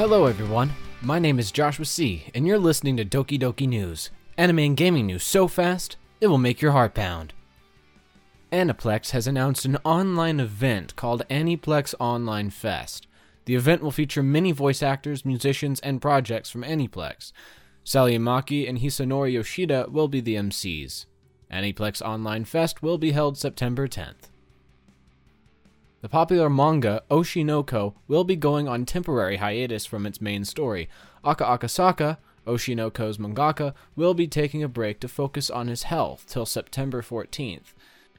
Hello, everyone. My name is Joshua C., and you're listening to Doki Doki News. Anime and gaming news so fast, it will make your heart pound. Aniplex has announced an online event called Aniplex Online Fest. The event will feature many voice actors, musicians, and projects from Aniplex. Sally and Hisanori Yoshida will be the MCs. Aniplex Online Fest will be held September 10th. The popular manga Oshi no Ko will be going on temporary hiatus from its main story. Aka Akasaka, Oshi no Ko's mangaka, will be taking a break to focus on his health till September 14th.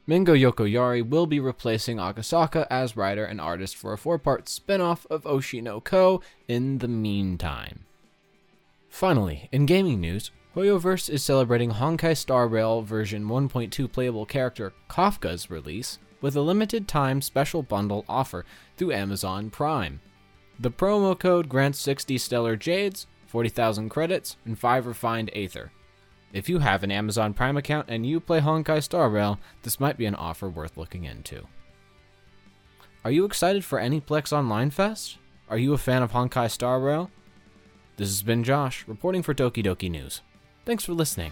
Mengo Yokoyari will be replacing Akasaka as writer and artist for a four part spin off of Oshinoko in the meantime. Finally, in gaming news, Hoyoverse is celebrating Honkai Star Rail version 1.2 playable character Kafka's release with a limited time special bundle offer through Amazon Prime. The promo code grants 60 Stellar Jades, 40,000 credits, and 5 refined Aether. If you have an Amazon Prime account and you play Honkai Star Rail, this might be an offer worth looking into. Are you excited for Aniplex Online Fest? Are you a fan of Honkai Star Rail? This has been Josh, reporting for Doki Doki News. Thanks for listening.